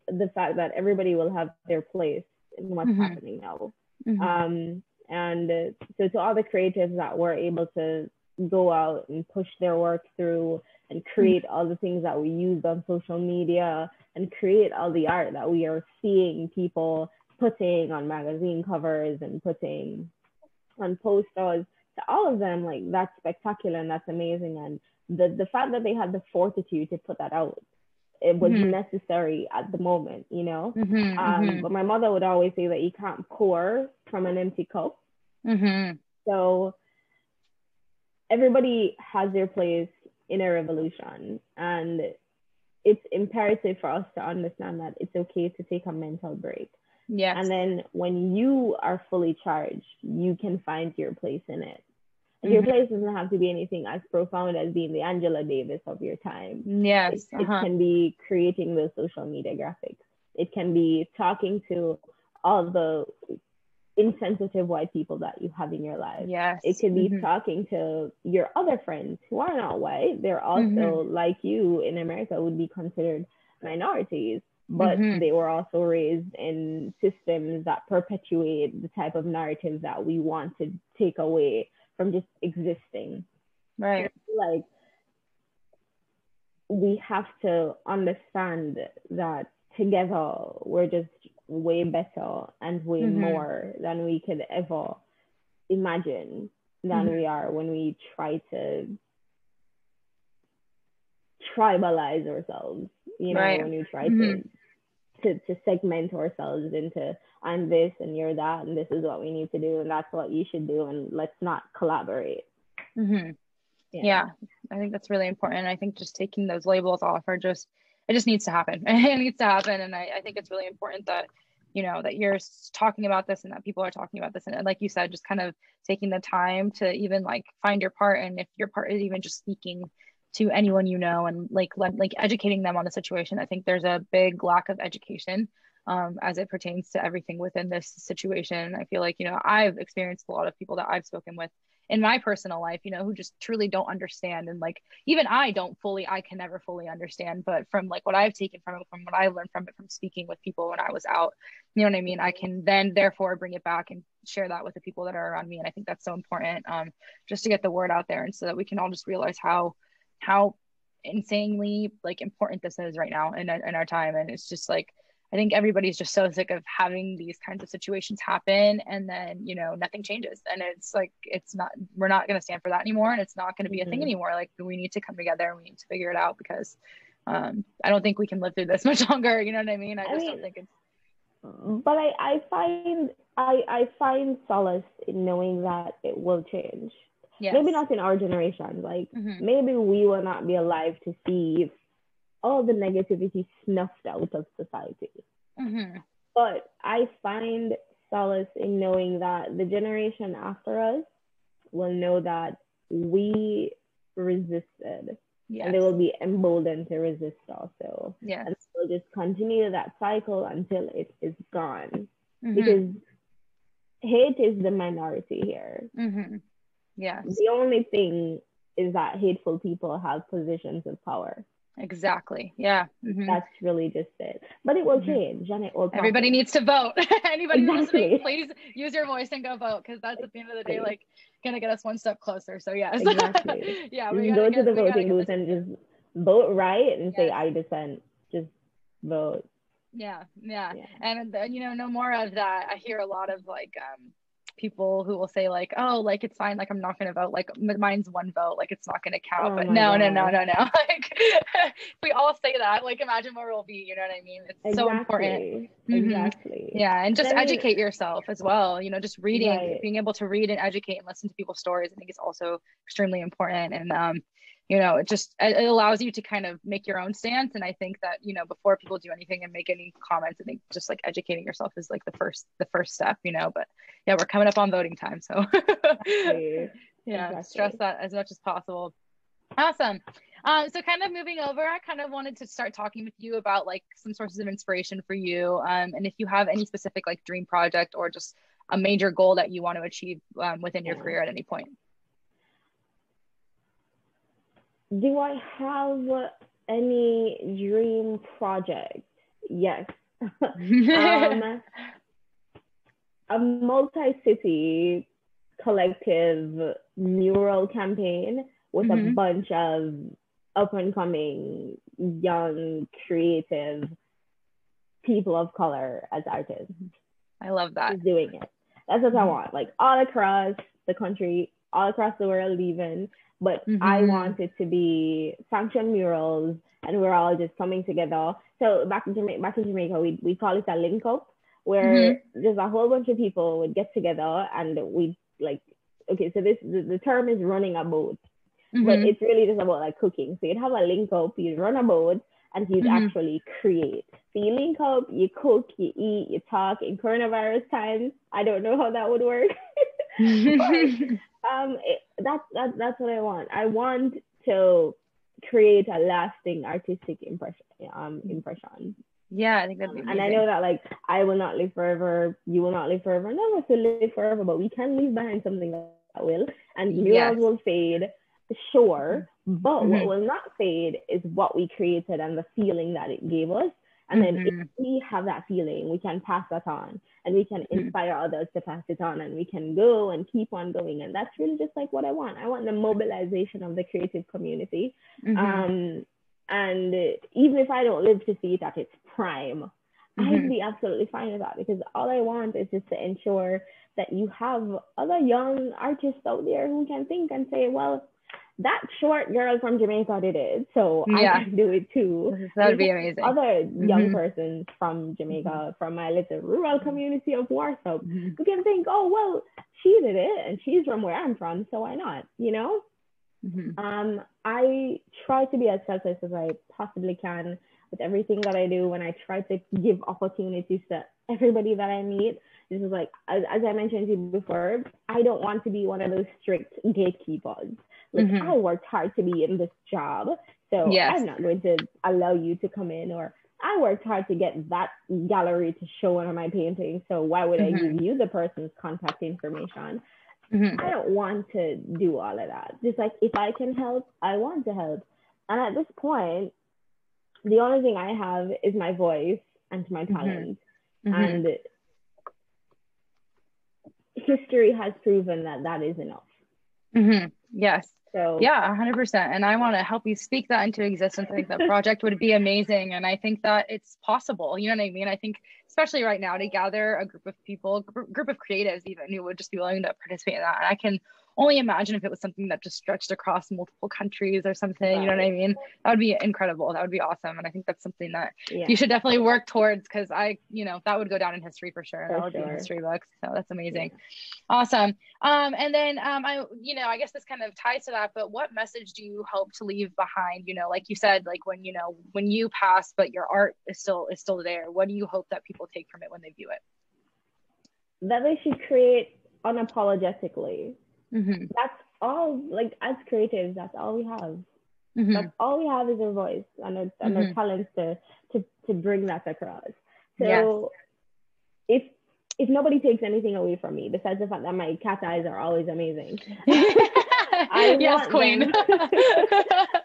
the fact that everybody will have their place in what's mm-hmm. happening now. Mm-hmm. Um, and uh, so to all the creatives that were able to go out and push their work through and create all the things that we use on social media and create all the art that we are seeing people putting on magazine covers and putting on posters to all of them like that's spectacular and that's amazing and the the fact that they had the fortitude to put that out it was mm-hmm. necessary at the moment you know mm-hmm, um, mm-hmm. but my mother would always say that you can't pour from an empty cup mm-hmm. so everybody has their place in a revolution and it's imperative for us to understand that it's okay to take a mental break. Yes. And then when you are fully charged, you can find your place in it. Mm-hmm. Your place doesn't have to be anything as profound as being the Angela Davis of your time. Yes. It, uh-huh. it can be creating those social media graphics. It can be talking to all the insensitive white people that you have in your life. Yes. It could be mm-hmm. talking to your other friends who are not white. They're also mm-hmm. like you in America would be considered minorities, but mm-hmm. they were also raised in systems that perpetuate the type of narratives that we want to take away from just existing. Right. Like we have to understand that together we're just way better and way mm-hmm. more than we could ever imagine than mm-hmm. we are when we try to tribalize ourselves you know right. when we try mm-hmm. to, to to segment ourselves into i'm this and you're that and this is what we need to do and that's what you should do and let's not collaborate mm-hmm. yeah. yeah i think that's really important i think just taking those labels off are just it just needs to happen. *laughs* it needs to happen. And I, I think it's really important that, you know, that you're talking about this and that people are talking about this. And like you said, just kind of taking the time to even like find your part. And if your part is even just speaking to anyone you know and like like educating them on the situation. I think there's a big lack of education um, as it pertains to everything within this situation. I feel like you know I've experienced a lot of people that I've spoken with in my personal life, you know, who just truly don't understand. And like, even I don't fully, I can never fully understand. But from like what I've taken from it, from what I learned from it, from speaking with people when I was out, you know what I mean? I can then therefore bring it back and share that with the people that are around me. And I think that's so important um, just to get the word out there and so that we can all just realize how, how insanely like important this is right now in, in our time. And it's just like, I think everybody's just so sick of having these kinds of situations happen and then, you know, nothing changes. And it's like, it's not, we're not going to stand for that anymore. And it's not going to be mm-hmm. a thing mm-hmm. anymore. Like, we need to come together and we need to figure it out because um, I don't think we can live through this *laughs* much longer. You know what I mean? I just I mean, don't think it's. But I, I find I, I find solace in knowing that it will change. Yes. Maybe not in our generation. Like mm-hmm. maybe we will not be alive to see all the negativity snuffed out of society. Mm-hmm. But I find solace in knowing that the generation after us will know that we resisted. Yes. And they will be emboldened to resist also. Yes. And we'll just continue that cycle until it is gone. Mm-hmm. Because hate is the minority here. Mm-hmm. Yes. The only thing is that hateful people have positions of power. Exactly. Yeah. Mm-hmm. That's really just it. But it will mm-hmm. change and it will Everybody needs to vote. *laughs* Anybody exactly. listening, please use your voice and go vote because that's at the end of the day like gonna get us one step closer. So yes. Exactly. *laughs* yeah. We go get, to the voting booth and just vote right and yes. say I dissent. Just vote. Yeah, yeah, yeah. and you know, no more of that. I hear a lot of like um people who will say like, oh, like it's fine, like I'm not gonna vote, like mine's one vote, like it's not gonna count. Oh but no, no, no, no, no, *laughs* Like *laughs* we all say that, like imagine where we'll be. You know what I mean? It's exactly. so important. Exactly. Mm-hmm. Yeah, and just educate yourself as well. You know, just reading, right. being able to read and educate and listen to people's stories. I think is also extremely important. And um, you know it just it allows you to kind of make your own stance. And i think that you know before people do anything and make any comments i think just like educating yourself is like the first the first step you know but yeah we're coming up on voting time so. *laughs* Yeah exactly. stress that as much as possible. Awesome. Um, so kind of moving over i kind of wanted to start talking with you about like some sources of inspiration for you. Um, and if you have any specific like dream project or just a major goal that you want to achieve um, within your career at any point do I have any dream project? Yes. *laughs* um, a multi-city collective mural campaign with mm-hmm. a bunch of up and coming young creative people of color as artists. I love that. Just doing it. That's what. I want. Like all across the country, all across the world even but mm-hmm. I want it to be function murals and we're all just coming together. So back in Jamaica, back in Jamaica, we, we call it a link up where mm-hmm. there's a whole bunch of people would get together and we like, okay, so this, the, the term is running a boat, mm-hmm. but it's really just about like cooking. So you'd have a link up, you'd run a boat and you'd mm-hmm. actually create. So you link up, you cook, you eat, you talk in coronavirus times. I don't know how that would work. *laughs* *laughs* um, it, that's that, that's what I want. I want to create a lasting artistic impression. Um, impression. Yeah, I think that'd be. and I know that like I will not live forever. You will not live forever. None of us will live forever, but we can leave behind something that will. And murals yes. will fade, sure. But mm-hmm. what will not fade is what we created and the feeling that it gave us. And then mm-hmm. if we have that feeling, we can pass that on and we can mm-hmm. inspire others to pass it on and we can go and keep on going. And that's really just like what I want. I want the mobilization of the creative community. Mm-hmm. Um, and even if I don't live to see it at its prime, I'd mm-hmm. be absolutely fine with that because all I want is just to ensure that you have other young artists out there who can think and say, well, that short girl from Jamaica did it, so yeah. I can do it too. That would be amazing. Other young mm-hmm. persons from Jamaica, mm-hmm. from my little rural community of Warsaw, mm-hmm. who can think, oh well, she did it, and she's from where I'm from, so why not? You know. Mm-hmm. Um, I try to be as selfless as I possibly can with everything that I do, and I try to give opportunities to everybody that I meet. This is like, as, as I mentioned to you before, I don't want to be one of those strict gatekeepers. Like mm-hmm. I worked hard to be in this job, so yes. I'm not going to allow you to come in. Or I worked hard to get that gallery to show one of my paintings, so why would mm-hmm. I give you the person's contact information? Mm-hmm. I don't want to do all of that. Just like if I can help, I want to help. And at this point, the only thing I have is my voice and my mm-hmm. talent. Mm-hmm. And history has proven that that is enough. Mm-hmm. Yes. So yeah, 100%. And I want to help you speak that into existence. I think that project would be amazing. And I think that it's possible. You know what I mean? I think, especially right now, to gather a group of people, group of creatives, even who would just be willing to participate in that. And I can only imagine if it was something that just stretched across multiple countries or something. Right. You know what I mean? That would be incredible. That would be awesome. And I think that's something that yeah. you should definitely work towards because I, you know, that would go down in history for sure. For that would sure. be history books. So that's amazing. Yeah. Awesome. Um, and then um, I, you know, I guess this kind of ties to that, but what message do you hope to leave behind? You know, like you said, like when, you know, when you pass, but your art is still is still there. What do you hope that people take from it when they view it? That they should create unapologetically Mm-hmm. That's all. Like as creatives, that's all we have. Mm-hmm. That's all we have is our voice and our, and our mm-hmm. talents to, to to bring that across. So yes. if if nobody takes anything away from me, besides the fact that my cat eyes are always amazing, *laughs* I yes, queen. *laughs*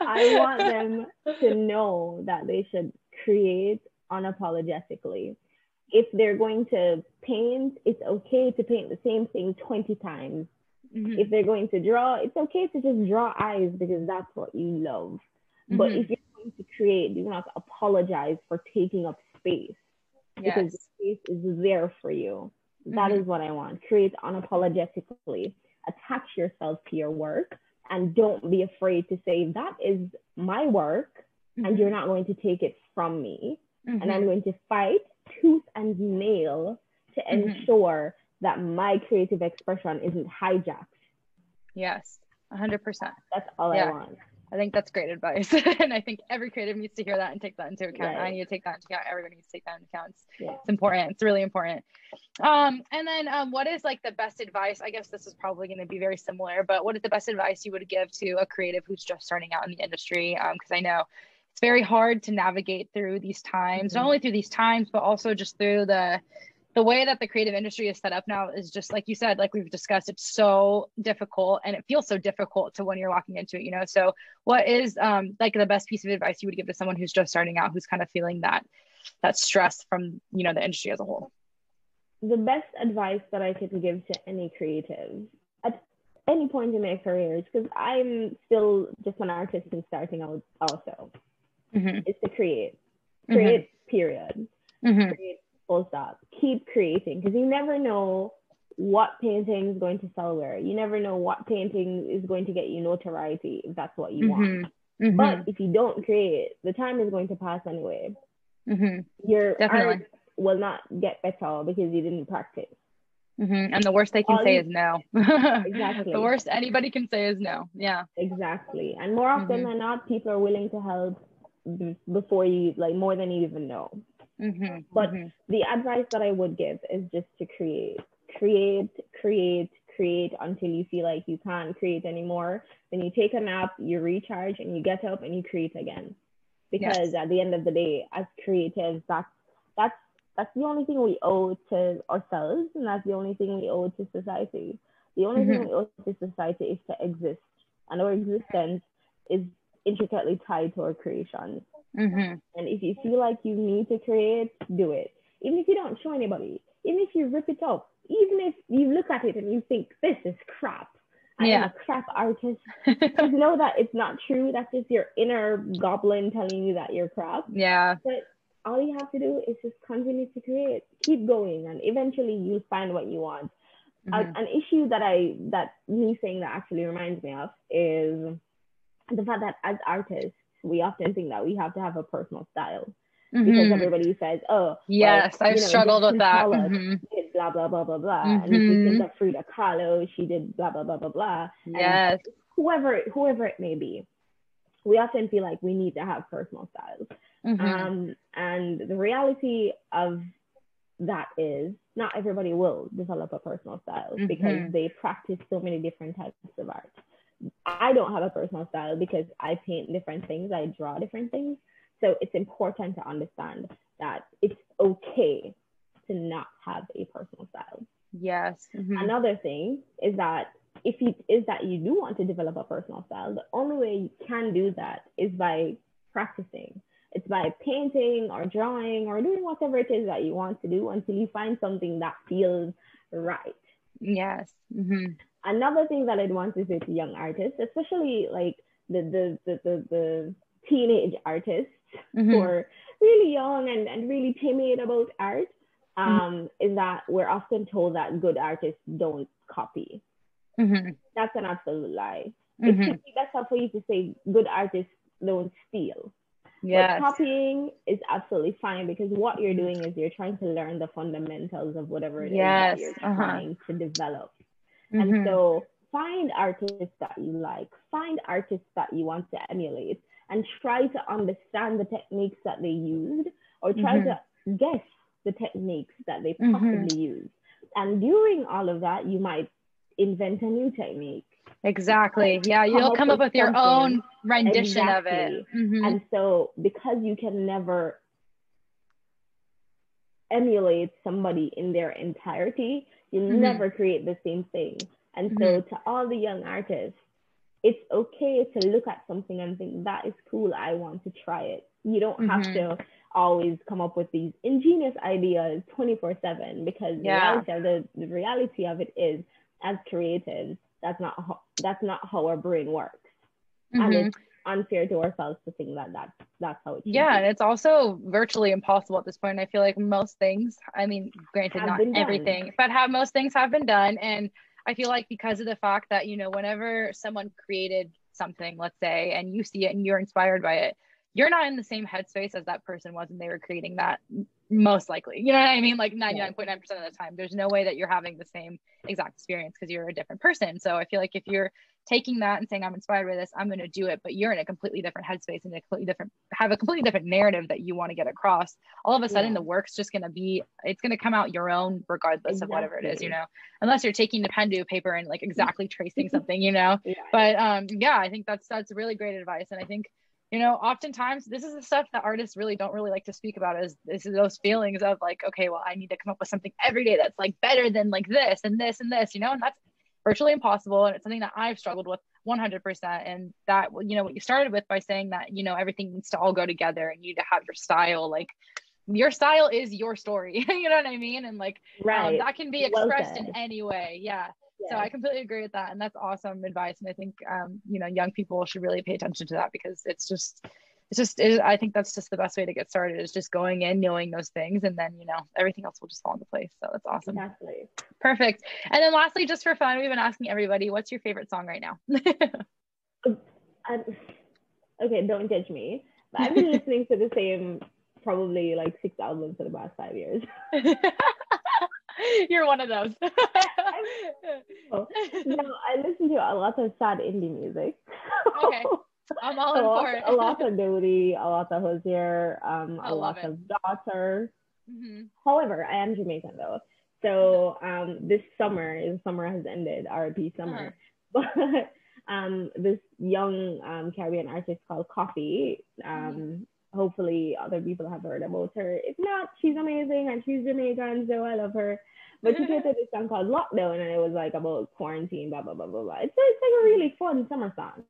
I want them to know that they should create unapologetically. If they're going to paint, it's okay to paint the same thing 20 times Mm-hmm. If they're going to draw, it's okay to just draw eyes because that's what you love. Mm-hmm. But if you're going to create, you don't apologize for taking up space yes. because the space is there for you. That mm-hmm. is what I want. Create unapologetically. Attach yourself to your work and don't be afraid to say, that is my work mm-hmm. and you're not going to take it from me. Mm-hmm. And I'm going to fight tooth and nail to mm-hmm. ensure that my creative expression isn't hijacked. Yes, 100%. That's all yeah. I want. I think that's great advice. *laughs* and I think every creative needs to hear that and take that into account. Right. I need to take that into account. Everybody needs to take that into account. It's, yeah. it's important. It's really important. Um, and then um, what is like the best advice? I guess this is probably going to be very similar, but what is the best advice you would give to a creative who's just starting out in the industry? Because um, I know it's very hard to navigate through these times, mm-hmm. not only through these times, but also just through the the way that the creative industry is set up now is just like you said, like we've discussed, it's so difficult and it feels so difficult to when you're walking into it, you know. So what is um like the best piece of advice you would give to someone who's just starting out, who's kind of feeling that that stress from you know the industry as a whole? The best advice that I could give to any creative at any point in their careers, because I'm still just an artist and starting out also, mm-hmm. is to create. Create, mm-hmm. period. Mm-hmm. Create full stop. Keep creating because you never know what painting is going to sell where. You never know what painting is going to get you notoriety if that's what you mm-hmm. want. Mm-hmm. But if you don't create, the time is going to pass anyway. Mm-hmm. Your Definitely. art will not get better because you didn't practice. Mm-hmm. And the worst they can All say you... is no. *laughs* exactly. the worst anybody can say is no. Yeah. Exactly. And more often mm-hmm. than not, people are willing to help before you, like more than you even know. Mm-hmm, but mm-hmm. the advice that I would give is just to create, create, create, create until you feel like you can't create anymore. Then you take a nap, you recharge, and you get up and you create again. Because yes. at the end of the day, as creatives, that's that's that's the only thing we owe to ourselves, and that's the only thing we owe to society. The only mm-hmm. thing we owe to society is to exist, and our existence is intricately tied to our creations. Mm-hmm. And if you feel like you need to create, do it. Even if you don't show anybody, even if you rip it up, even if you look at it and you think this is crap, I yeah. am a crap artist. *laughs* just know that it's not true. That's just your inner goblin telling you that you're crap. Yeah. But all you have to do is just continue to create, keep going, and eventually you'll find what you want. Mm-hmm. A, an issue that I that me saying that actually reminds me of is the fact that as artists, we often think that we have to have a personal style mm-hmm. because everybody says, "Oh, yes, I've know, struggled with that." Mm-hmm. Did blah blah blah blah blah, mm-hmm. and if you think of Frida Kahlo, she did blah blah blah blah blah. Yes, whoever whoever it may be, we often feel like we need to have personal styles. Mm-hmm. Um, and the reality of that is not everybody will develop a personal style because mm-hmm. they practice so many different types of art. I don't have a personal style because I paint different things, I draw different things. So it's important to understand that it's okay to not have a personal style. Yes. Mm-hmm. Another thing is that if you is that you do want to develop a personal style, the only way you can do that is by practicing. It's by painting or drawing or doing whatever it is that you want to do until you find something that feels right. Yes. Mm-hmm another thing that I'd want to say to young artists, especially like the the the the, the teenage artists mm-hmm. who are really young and, and really timid about art, mm-hmm. um, mm-hmm. is that we're often told that good artists don't copy. Mm-hmm. That's an absolute lie. It mm-hmm. should be better for you to say good artists don't steal. Yes. Copying is absolutely fine because what you're doing is you're trying to learn the fundamentals of whatever it yes. is that you're uh-huh. trying to develop. Mm-hmm. And so find artists that you like, find artists that you want to emulate, and try to understand the techniques that they used or try mm-hmm. to guess the techniques that they mm-hmm. possibly mm-hmm. use. And during all of that, you might invent a new technique. Exactly. Yeah, you'll come up with, your own rendition exactly. of it. Mm-hmm. And so, because you can never emulate somebody in their entirety, you mm-hmm. never create the same thing. And so, mm-hmm. to all the young artists, it's okay to look at something and think, that is cool. I want to try it. You don't mm-hmm. have to always come up with these ingenious ideas 24 7 because yeah. the, reality of the, the reality of it is, as creatives, that's not how, that's not how our brain works. Mm-hmm. it's unfair to ourselves to think that that's that's how it yeah be. and it's also virtually impossible at this point i feel like most things i mean granted have not everything but how most things have been done and i feel like because of the fact that you know whenever someone created something let's say and you see it and you're inspired by it you're not in the same headspace as that person was when they were creating that most likely. You know what i mean? Like 99.9% of the time there's no way that you're having the same exact experience because you're a different person. So i feel like if you're taking that and saying i'm inspired by this i'm going to do it but you're in a completely different headspace and a completely different have a completely different narrative that you want to get across all of a sudden yeah. the work's just going to be it's going to come out your own regardless exactly. of whatever it is you know? Unless you're taking the pen to paper and like exactly tracing *laughs* something you know? Yeah. but um yeah i think that's that's really great advice. And i think you know oftentimes this is the stuff that artists really don't really like to speak about is this is those feelings of like okay well i need to come up with something every day that's like better than like this and this and this you know and that's virtually impossible and it's something that i've struggled with 100% and that you know what you started with by saying that you know everything needs to all go together and you need to have your style like your style is your story *laughs* you know what i mean? And like um, right. um, that can be expressed in any way yeah so I completely agree with that, and that's awesome advice. And I think um, you know young people should really pay attention to that because it's just it's just it, I think that's just the best way to get started is just going in knowing those things, and then you know everything else will just fall into place. So that's awesome. Exactly. Perfect. And then lastly, just for fun, we've been asking everybody, what's your favorite song right now? *laughs* um, okay, don't judge me. But I've been listening to the same probably like six albums for the past five years. *laughs* *laughs* You're one of those. *laughs* no, I listen to a lot of sad indie music. okay. I'm all *laughs* in for it. a lot of Dodie, a lot of Hozier, um, a lot it. of Daughter. Mm-hmm. However, I am Jamaican though. So um, this summer, the summer has ended, RP summer. Uh-huh. But um, this young um, Caribbean artist called Koffee um, mm-hmm hopefully other people have heard about her. If not, she's amazing and she's Jamaican, so I love her. But she created *laughs* this song called Lockdown and it was like about quarantine, blah blah blah blah blah. It's, it's like a really fun summer song.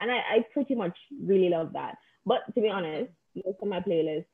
And I, I pretty much really love that. But to be honest, most of my playlists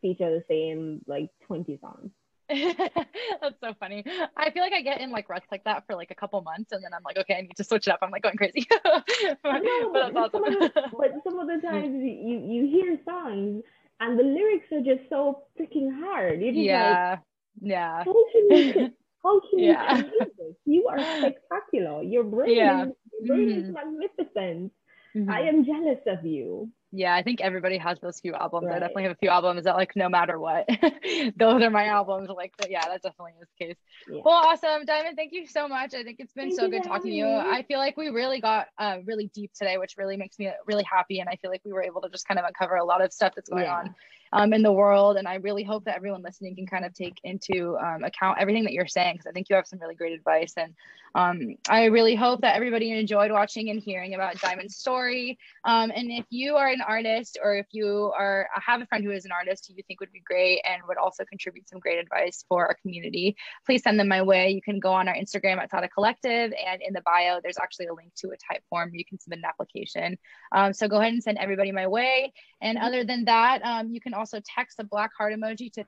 feature the same like 20 songs. *laughs* that's so funny. I feel like I get in like ruts like that for like a couple months, and then I'm like, okay, I need to switch it up. I'm like going crazy. *laughs* but, no, but, awesome. some the, but, some of the, *laughs* times you you hear songs and the lyrics are just so freaking hard. You're just yeah, like, yeah. How can you, how can yeah. you do this? You are spectacular. Your brain, yeah. is, your brain mm-hmm. is magnificent. Mm-hmm. I am jealous of you yeah, I think everybody has those few albums. Right. I definitely have a few albums that like no matter what, *laughs* those are my albums. Like, but yeah, that definitely is the case. Yeah. Well, awesome, Diamond. Thank you so much. I think it's been thank so good talking to you. I feel like we really got uh, really deep today, which really makes me really happy. And I feel like we were able to just kind of uncover a lot of stuff that's going yeah. on um, in the world. And I really hope that everyone listening can kind of take into um, account everything that you're saying because I think you have some really great advice. And um, I really hope that everybody enjoyed watching and hearing about Diamond's story. Um, and if you are an artist or if you are have a friend who is an artist who you think would be great and would also contribute some great advice for our community, please send them my way. You can go on our Instagram at Tata Collective, and in the bio, there's actually a link to a Typeform you can submit an application. Um, so go ahead and send everybody my way. And other than that, um, you can also text the black heart emoji to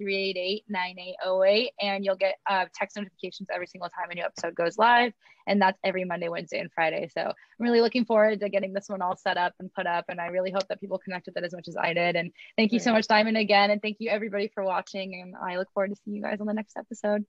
310-388-9808 and you'll get uh, text notifications every single time a new episode goes live. And that's every Monday, Wednesday, and Friday. So I'm really looking forward to getting this one all set up and put up. And I really hope that people connect with it as much as I did. And thank you so much, Diamond, again. And thank you everybody for watching. And I look forward to seeing you guys on the next episode.